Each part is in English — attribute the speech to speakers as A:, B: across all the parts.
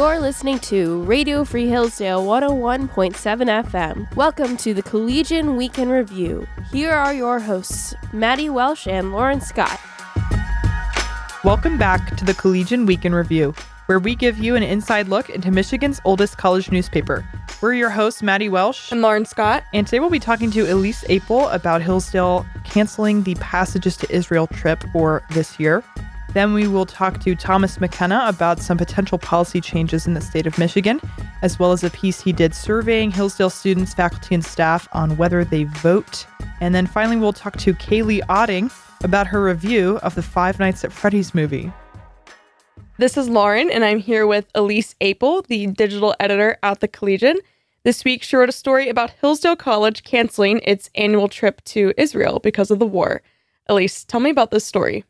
A: You're listening to Radio Free Hillsdale 101.7 FM. Welcome to the Collegian Week in Review. Here are your hosts, Maddy Welsh and Lauren Scott.
B: Welcome back to the Collegian Week in Review, where we give you an inside look into Michigan's oldest college newspaper. We're your hosts, Maddy Welsh
C: and Lauren Scott.
B: And today we'll be talking to Elyse Apel about Hillsdale canceling the Passages to Israel trip for this year. Then we will talk to Thomas McKenna about some potential policy changes in the state of Michigan, as well as a piece he did surveying Hillsdale students, faculty, and staff on whether they vote. And then finally, we'll talk to Kaeleigh Otting about her review of the Five Nights at Freddy's movie.
C: This is Lauren, and I'm here with Elyse Apel, the digital editor at the Collegian. This week, she wrote a story about Hillsdale College canceling its annual trip to Israel because of the war. Elyse, tell me about this story.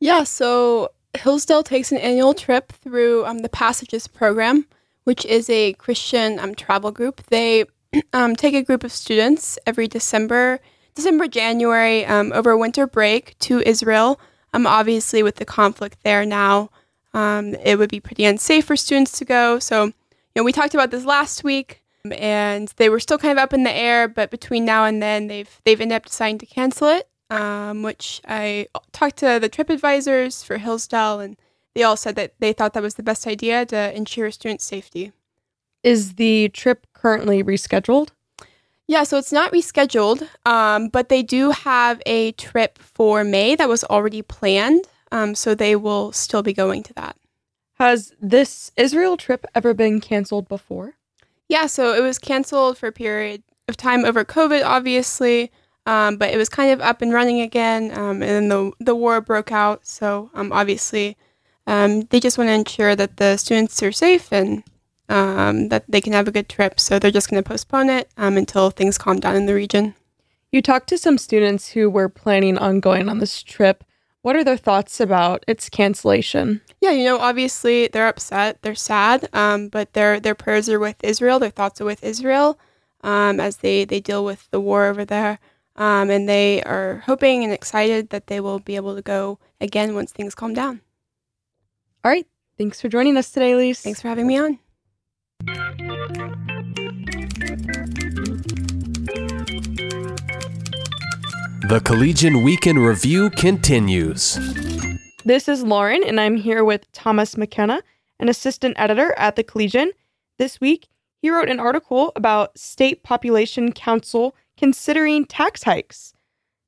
D: Yeah, so Hillsdale takes an annual trip through um, the Passages program, which is a Christian um, travel group. They um, take a group of students every December, December, January, um, over winter break to Israel. Um, obviously, with the conflict there now, um, it would be pretty unsafe for students to go. So, you know, we talked about this last week, and they were still kind of up in the air. But between now and then, they've they've ended up deciding to cancel it um, which I talked to the trip advisors for Hillsdale, and they all said that they thought that was the best idea to ensure student safety.
C: Is the trip currently rescheduled?
D: Yeah, so it's not rescheduled, um, but they do have a trip for May that was already planned, um, so they will still be going to that.
C: Has this Israel trip ever been canceled before?
D: Yeah, so it was canceled for a period of time over COVID, obviously. Um, but it was kind of up and running again, um, and then the the war broke out. So um, obviously, um, they just want to ensure that the students are safe and um, that they can have a good trip. So they're just going to postpone it um, until things calm down in the region.
C: You talked to some students who were planning on going on this trip. What are their thoughts about its cancellation?
D: Yeah, you know, obviously they're upset, they're sad, but their their prayers are with Israel, their thoughts are with Israel as they they deal with the war over there. Um, and they are hoping and excited that they will be able to go again once things calm down.
C: All right. Thanks for joining us today, Lise.
D: Thanks for having me on.
E: The Collegian Week in Review continues.
C: This is Lauren, and I'm here with Thomas McKenna, an assistant editor at the Collegian. This week, he wrote an article about State Population Council considering tax hikes.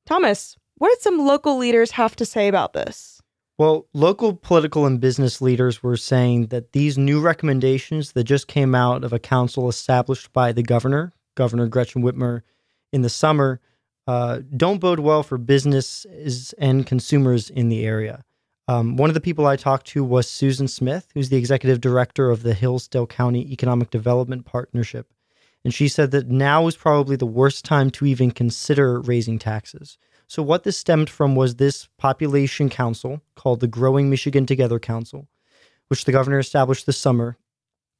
C: Thomas, what did some local leaders have to say about this?
F: Well, local political and business leaders were saying that these new recommendations that just came out of a council established by the governor, Governor Gretchen Whitmer, in the summer, uh, don't bode well for businesses and consumers in the area. Um, one of the people I talked to was Susan Smith, who's the executive director of the Hillsdale County Economic Development Partnership. And she said that now is probably the worst time to even consider raising taxes. So, what this stemmed from was this population council called the Growing Michigan Together Council, which the governor established this summer,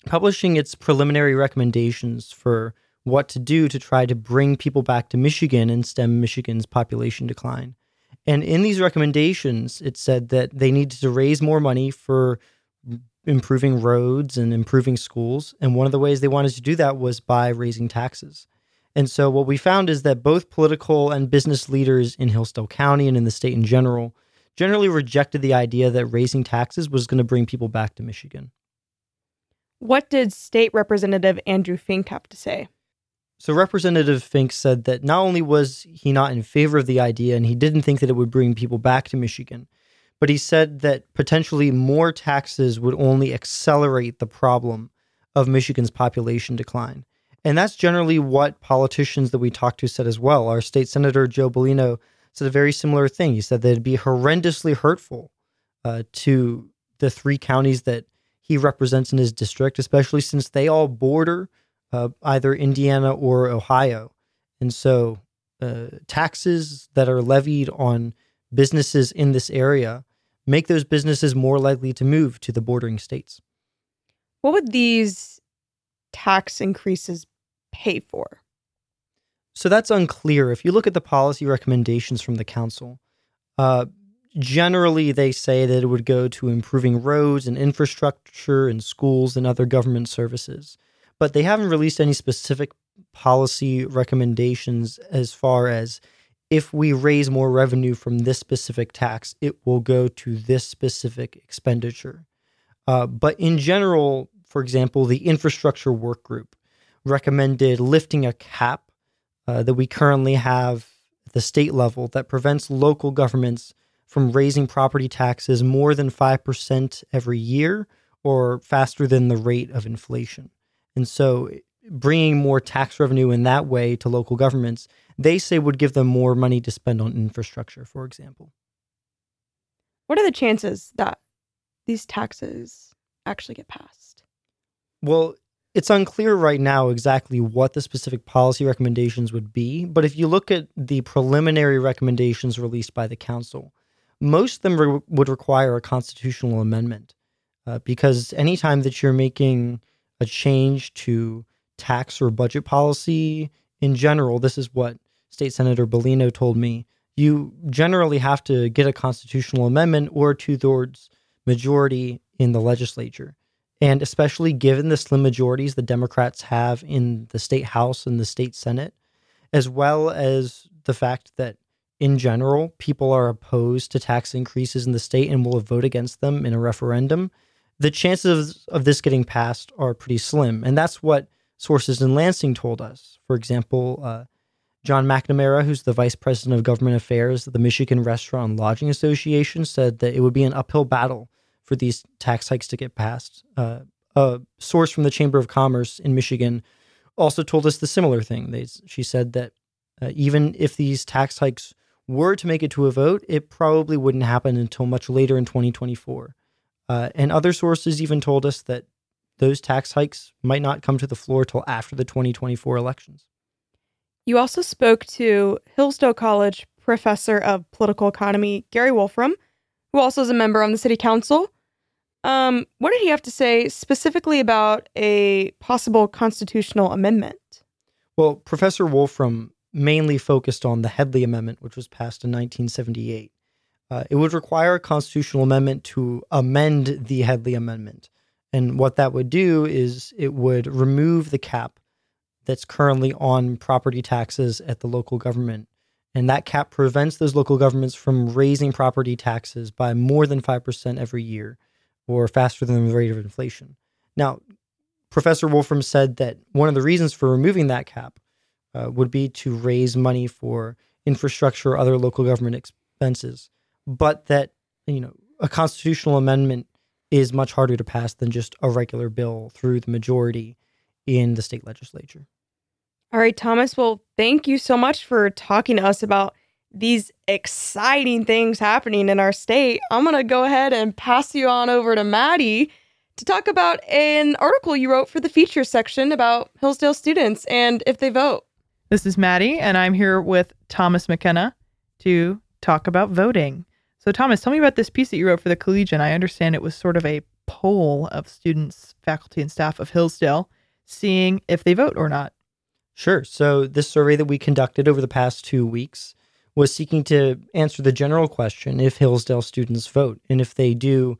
F: publishing its preliminary recommendations for what to do to try to bring people back to Michigan and stem Michigan's population decline. And in these recommendations, it said that they needed to raise more money for improving roads and improving schools. And one of the ways they wanted to do that was by raising taxes. And so what we found is that both political and business leaders in Hillsdale County and in the state in general generally rejected the idea that raising taxes was going to bring people back to Michigan.
C: What did State Representative Andrew Fink have to say?
F: So, Representative Fink said that not only was he not in favor of the idea and he didn't think that it would bring people back to Michigan, but he said that potentially more taxes would only accelerate the problem of Michigan's population decline. And that's generally what politicians that we talked to said as well. Our state senator, Joe Bellino, said a very similar thing. He said that it'd be horrendously hurtful uh, to the three counties that he represents in his district, especially since they all border uh, either Indiana or Ohio. And so uh, taxes that are levied on businesses in this area make those businesses more likely to move to the bordering states.
C: What would these tax increases pay for?
F: So that's unclear. If you look at the policy recommendations from the council, uh, generally, they say that it would go to improving roads and infrastructure and schools and other government services. But they haven't released any specific policy recommendations as far as if we raise more revenue from this specific tax, it will go to this specific expenditure. Uh, but in general, for example, the infrastructure work group recommended lifting a cap uh, that we currently have at the state level that prevents local governments from raising property taxes more than 5% every year or faster than the rate of inflation. And so bringing more tax revenue in that way to local governments, they say would give them more money to spend on infrastructure, for example.
C: What are the chances that these taxes actually get passed?
F: Well, it's unclear right now exactly what the specific policy recommendations would be, but if you look at the preliminary recommendations released by the council, most of them re- would require a constitutional amendment uh, because anytime that you're making a change to tax or budget policy in general, this is what State Senator Bellino told me. You generally have to get a constitutional amendment or two thirds majority in the legislature. And especially given the slim majorities the Democrats have in the state House and the state Senate, as well as the fact that in general, people are opposed to tax increases in the state and will vote against them in a referendum, the chances of this getting passed are pretty slim. And that's what sources in Lansing told us. For example, uh, John McNamara, who's the vice president of government affairs at the Michigan Restaurant and Lodging Association, said that it would be an uphill battle for these tax hikes to get passed. Uh, a source from the Chamber of Commerce in Michigan also told us the similar thing. They, she said that uh, even if these tax hikes were to make it to a vote, it probably wouldn't happen until much later in 2024. Uh, and other sources even told us that those tax hikes might not come to the floor till after the 2024 elections.
C: You also spoke to Hillsdale College professor of political economy, Gary Wolfram, who also is a member on the city council. Um, what did he have to say specifically about a possible constitutional amendment?
F: Well, Professor Wolfram mainly focused on the Headlee Amendment, which was passed in 1978. Uh, it would require a constitutional amendment to amend the Headlee Amendment. And what that would do is it would remove the cap that's currently on property taxes at the local government. And that cap prevents those local governments from raising property taxes by more than 5% every year or faster than the rate of inflation. Now, Professor Wolfram said that one of the reasons for removing that cap uh, would be to raise money for infrastructure or other local government expenses, but that you know a constitutional amendment is much harder to pass than just a regular bill through the majority in the state legislature.
C: All right, Thomas. Well, thank you so much for talking to us about these exciting things happening in our state. I'm going to go ahead and pass you on over to Maddy to talk about an article you wrote for the feature section about Hillsdale students and if they vote.
B: This is Maddy, and I'm here with Thomas McKenna to talk about voting. So, Thomas, tell me about this piece that you wrote for the Collegian. I understand it was sort of a poll of students, faculty, and staff of Hillsdale, seeing if they vote or not.
F: Sure. So, this survey that we conducted over the past two weeks was seeking to answer the general question if Hillsdale students vote. And if they do,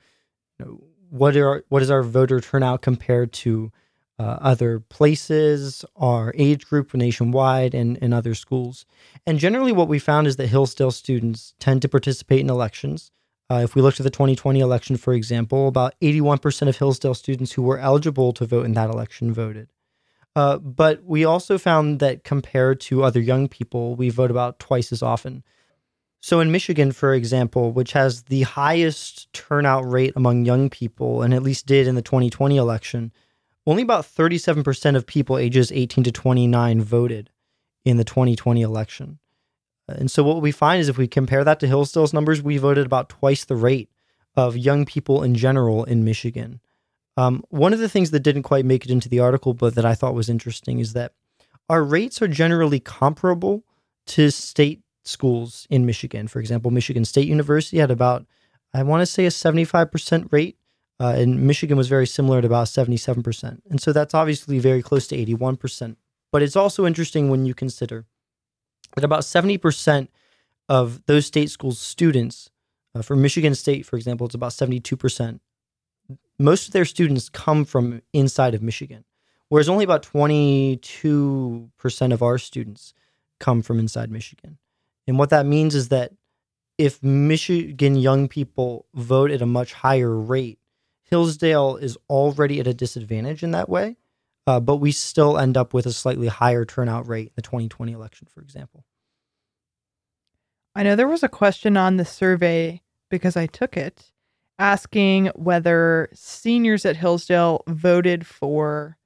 F: what are what is our voter turnout compared to uh, other places, our age group nationwide, and, and other schools. And generally, what we found is that Hillsdale students tend to participate in elections. Uh, if we looked at the 2020 election, for example, about 81% of Hillsdale students who were eligible to vote in that election voted. Uh, but we also found that compared to other young people, we vote about twice as often. So in Michigan, for example, which has the highest turnout rate among young people, and at least did in the 2020 election, only about 37% of people ages 18 to 29 voted in the 2020 election. And so what we find is if we compare that to Hillsdale's numbers, we voted about twice the rate of young people in general in Michigan. Um, one of the things that didn't quite make it into the article, but that I thought was interesting, is that our rates are generally comparable to state schools in Michigan. For example, Michigan State University had about, I want to say, a 75% rate uh, and Michigan was very similar at about 77%. And so that's obviously very close to 81%. But it's also interesting when you consider that about 70% of those state schools' students Uh, for Michigan State, for example, it's about 72%. Most of their students come from inside of Michigan, whereas only about 22% of our students come from inside Michigan. And what that means is that if Michigan young people vote at a much higher rate, Hillsdale is already at a disadvantage in that way. Uh, but we still end up with a slightly higher turnout rate in the 2020 election, for example.
B: I know there was a question on the survey because I took it asking whether seniors at Hillsdale voted for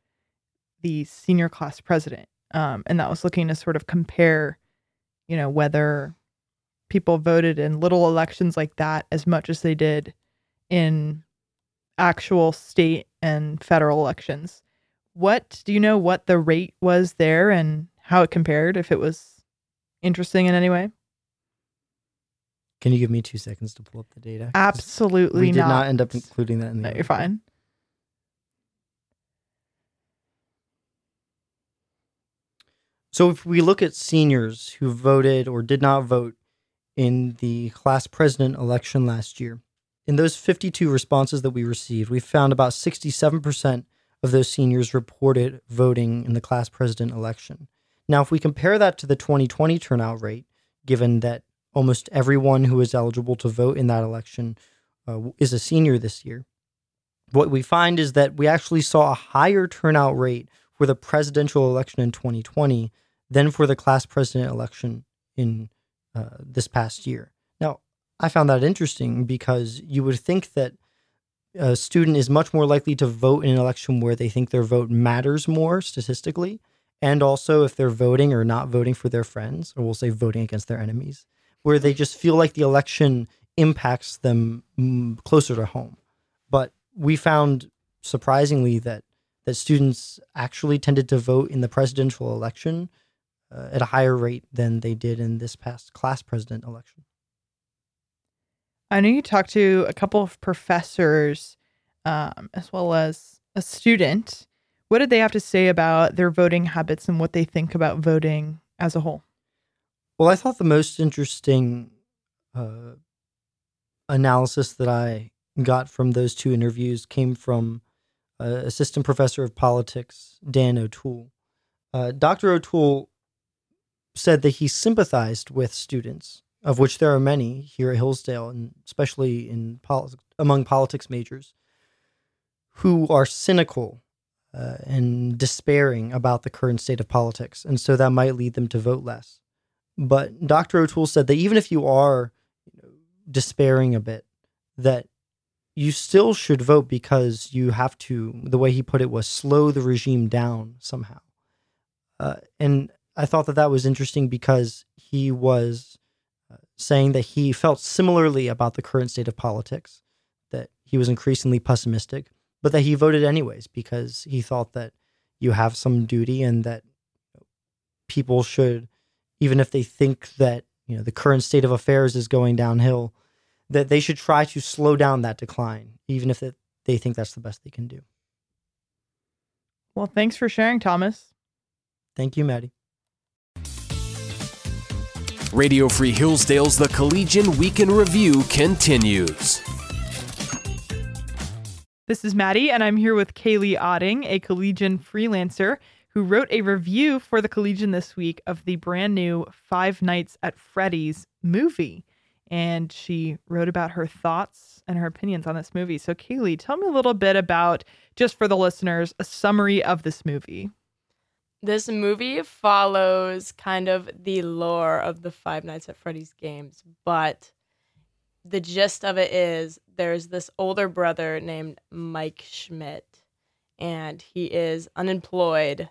B: the senior class president. Um, and that was looking to sort of compare, you know, whether people voted in little elections like that as much as they did in actual state and federal elections. What do you know what the rate was there and how it compared, if it was interesting in any way?
F: Can you give me two seconds to pull up the data?
B: Absolutely
F: We did not.
B: not.
F: end up including that in the.
B: No, you're fine.
F: So if we look at seniors who voted or did not vote in the class president election last year, in those 52 responses that we received, we found about 67% of those seniors reported voting in the class president election. Now, if we compare that to the 2020 turnout rate, given that almost everyone who is eligible to vote in that election uh, is a senior this year, what we find is that we actually saw a higher turnout rate for the presidential election in 2020 than for the class president election in uh, this past year. I found that interesting because you would think that a student is much more likely to vote in an election where they think their vote matters more statistically, and also if they're voting or not voting for their friends, or we'll say voting against their enemies, where they just feel like the election impacts them mm, closer to home. But we found surprisingly that that students actually tended to vote in the presidential election uh, at a higher rate than they did in this past class president election.
B: I know you talked to a couple of professors um, as well as a student. What did they have to say about their voting habits and what they think about voting as a whole?
F: Well, I thought the most interesting uh, analysis that I got from those two interviews came from uh, assistant professor of politics Dan O'Toole. Uh, Dr. O'Toole said that he sympathized with students, of which there are many here at Hillsdale, and especially in among politics majors, who are cynical uh, and despairing about the current state of politics, and so that might lead them to vote less. But Dr. O'Toole said that even if you are you know, despairing a bit, that you still should vote because you have to, the way he put it was slow the regime down somehow. Uh, and I thought that that was interesting because he was saying that he felt similarly about the current state of politics, that he was increasingly pessimistic, but that he voted anyways because he thought that you have some duty and that people should, even if they think that you know the current state of affairs is going downhill, that they should try to slow down that decline, even if it, they think that's the best they can do.
B: Well, thanks for sharing, Thomas.
F: Thank you, Maddy.
E: Radio Free Hillsdale's The Collegian Week in Review continues.
B: This is Maddy, and I'm here with Kaeleigh Otting, a Collegian freelancer who wrote a review for the Collegian this week of the brand new Five Nights at Freddy's movie. And she wrote about her thoughts and her opinions on this movie. So, Kaeleigh, tell me a little bit about, just for the listeners, a summary of this movie.
G: This movie follows kind of the lore of the Five Nights at Freddy's games, but the gist of it is there's this older brother named Mike Schmidt, and he is unemployed,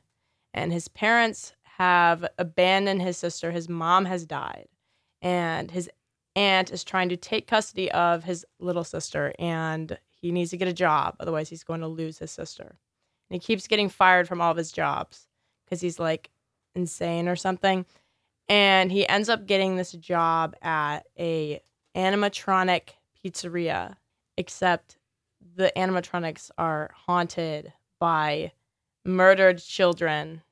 G: and his parents have abandoned his sister. His mom has died, and his aunt is trying to take custody of his little sister, and he needs to get a job, otherwise, he's going to lose his sister. And he keeps getting fired from all of his jobs because he's like insane or something. And he ends up getting this job at a animatronic pizzeria, except the animatronics are haunted by murdered children,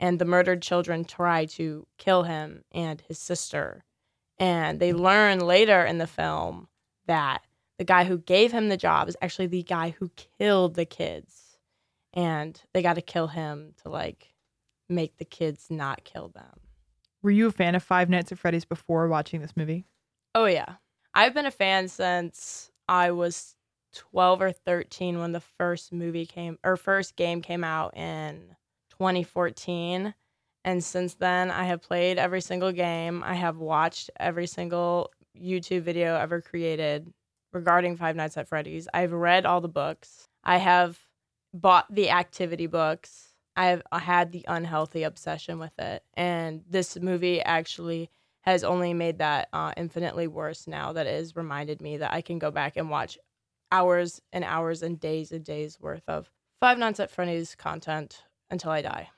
G: and the murdered children try to kill him and his sister. And they learn later in the film that the guy who gave him the job is actually the guy who killed the kids. And they got to kill him to like make the kids not kill them.
B: Were you a fan of Five Nights at Freddy's before watching this movie?
G: Oh, yeah. I've been a fan since I was 12 or 13 when the first movie came or first game came out in 2014. And since then, I have played every single game. I have watched every single YouTube video ever created regarding Five Nights at Freddy's. I've read all the books. I have bought the activity books. I have had the unhealthy obsession with it. And this movie actually has only made that uh, infinitely worse now that it has reminded me that I can go back and watch hours and hours and days and days worth of Five Nights at Freddy's content until I die.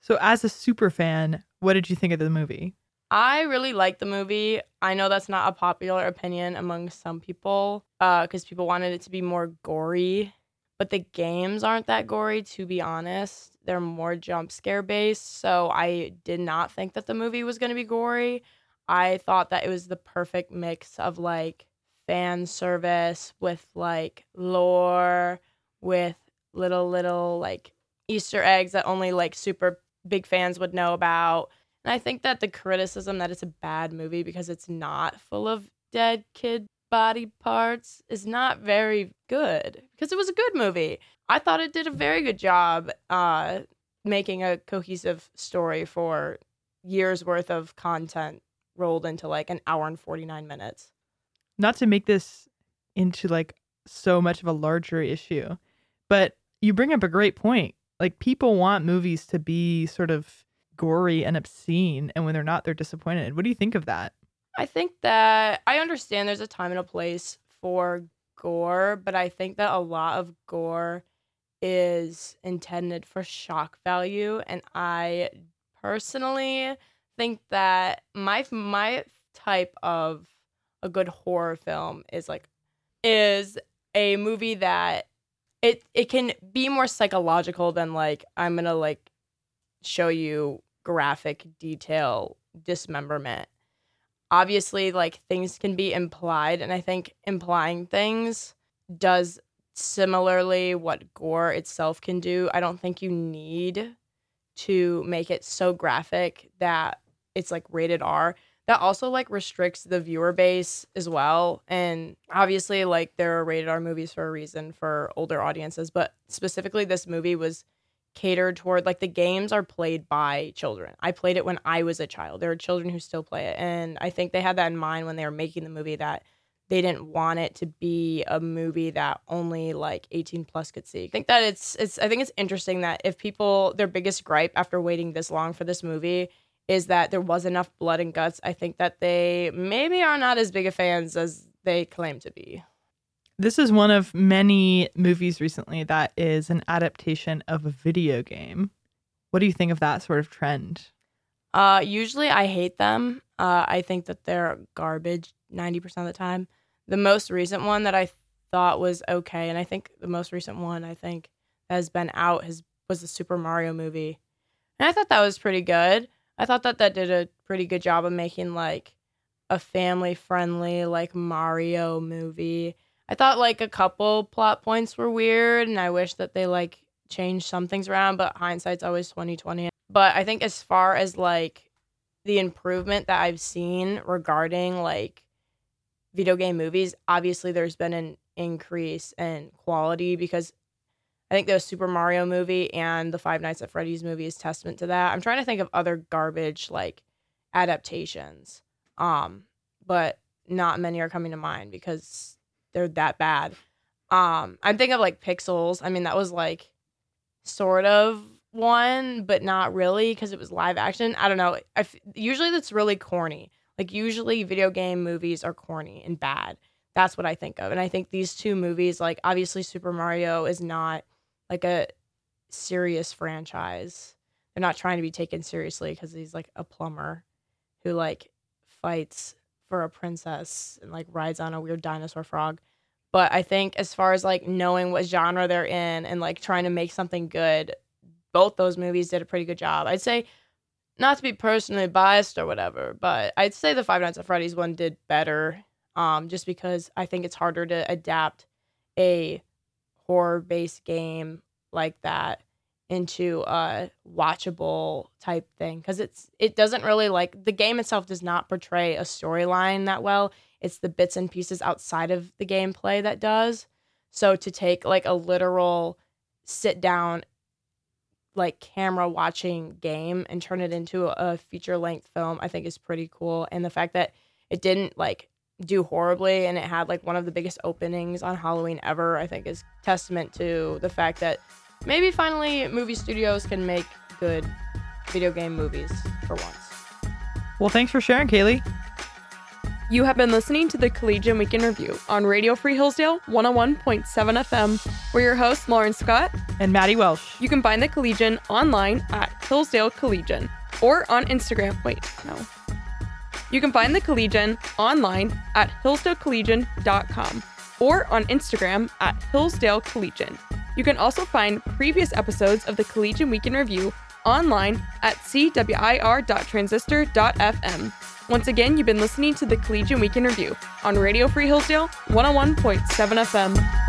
B: So, as a super fan, what did you think of the movie?
G: I really like the movie. I know that's not a popular opinion among some people because uh, people wanted it to be more gory, but the games aren't that gory, to be honest. They're more jump scare based. So I did not think that the movie was going to be gory. I thought that it was the perfect mix of like fan service with like lore, with little, little like Easter eggs that only like super big fans would know about. And I think that the criticism that it's a bad movie because it's not full of dead kid body parts is not very good because it was a good movie. I thought it did a very good job uh, making a cohesive story for years worth of content rolled into like an hour and 49 minutes.
B: Not to make this into like so much of a larger issue, but you bring up a great point. Like people want movies to be sort of gory and obscene, and when they're not, they're disappointed. What do you think of that?
G: I think that I understand there's a time and a place for gore, but I think that a lot of gore is intended for shock value, and I personally think that my my type of a good horror film is like is a movie that it it can be more psychological than like I'm gonna like show you graphic detail dismemberment. Obviously, like things can be implied, and I think implying things does similarly what gore itself can do. I don't think you need to make it so graphic that it's like rated R. That also like restricts the viewer base as well. And obviously, like there are rated R movies for a reason for older audiences, but specifically this movie was catered toward like the games are played by children. I played it when I was a child. There are children who still play it. And I think they had that in mind when they were making the movie that they didn't want it to be a movie that only like 18 plus could see. I think that it's it's I think it's interesting that if people their biggest gripe after waiting this long for this movie is that there was enough blood and guts. I think that they maybe are not as big of fans as they claim to be.
B: This is one of many movies recently that is an adaptation of a video game. What do you think of that sort of trend?
G: Uh, usually I hate them. Uh, I think that they're garbage 90% of the time. The most recent one that I thought was okay, and I think the most recent one I think has been out has was the Super Mario movie. And I thought that was pretty good. I thought that that did a pretty good job of making like a family friendly like Mario movie. I thought like a couple plot points were weird and I wish that they like changed some things around, but hindsight's always 2020. But I think as far as like the improvement that I've seen regarding like video game movies, obviously there's been an increase in quality because I think the Super Mario movie and the Five Nights at Freddy's movie is testament to that. I'm trying to think of other garbage like adaptations. Um, but not many are coming to mind because they're that bad. Um, I'm thinking of like Pixels. I mean, that was like sort of one, but not really because it was live action. I don't know. I f- usually that's really corny. Like usually video game movies are corny and bad. That's what I think of. And I think these two movies, like obviously Super Mario is not like a serious franchise. They're not trying to be taken seriously because he's like a plumber who like fights for a princess and like rides on a weird dinosaur frog. But I think as far as like knowing what genre they're in and like trying to make something good, both those movies did a pretty good job. I'd say not to be personally biased or whatever, but I'd say the Five Nights at Freddy's one did better um, just because I think it's harder to adapt a horror based game like that into a watchable type thing because it's it doesn't really like the game itself does not portray a storyline that well. It's the bits and pieces outside of the gameplay that does. So to take like a literal sit down like camera watching game and turn it into a feature length film i think is pretty cool. And the fact that it didn't like do horribly and it had like one of the biggest openings on halloween ever i think is testament to the fact that maybe finally movie studios can make good video game movies for once.
B: Well, thanks for sharing, Kaeleigh.
C: You have been listening to the Collegian Week in Review on Radio Free Hillsdale 101.7 FM. We're your hosts, Lauren Scott
B: and Maddy Welsh.
C: You can find the Collegian online at Hillsdale Collegian or on Instagram. Wait, no. You can find the Collegian online at hillsdalecollegian.com or on Instagram at Hillsdale Collegian. You can also find previous episodes of the Collegian Week in Review online at cwir.transistor.fm. Once again, you've been listening to the Collegian Week in Review on Radio Free Hillsdale 101.7 FM.